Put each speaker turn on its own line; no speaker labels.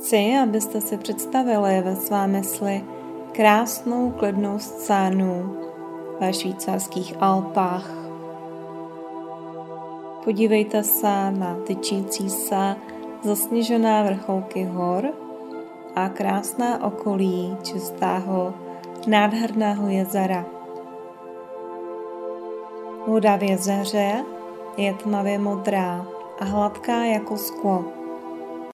Chci, abyste si představili ve své mysli krásnou klidnou scénu ve švýcarských Alpách. Podívejte se na tyčící se zasněžené vrcholky hor a krásné okolí čistého, nádherného jezera. Voda v jezeře je tmavě modrá a hladká jako sklo.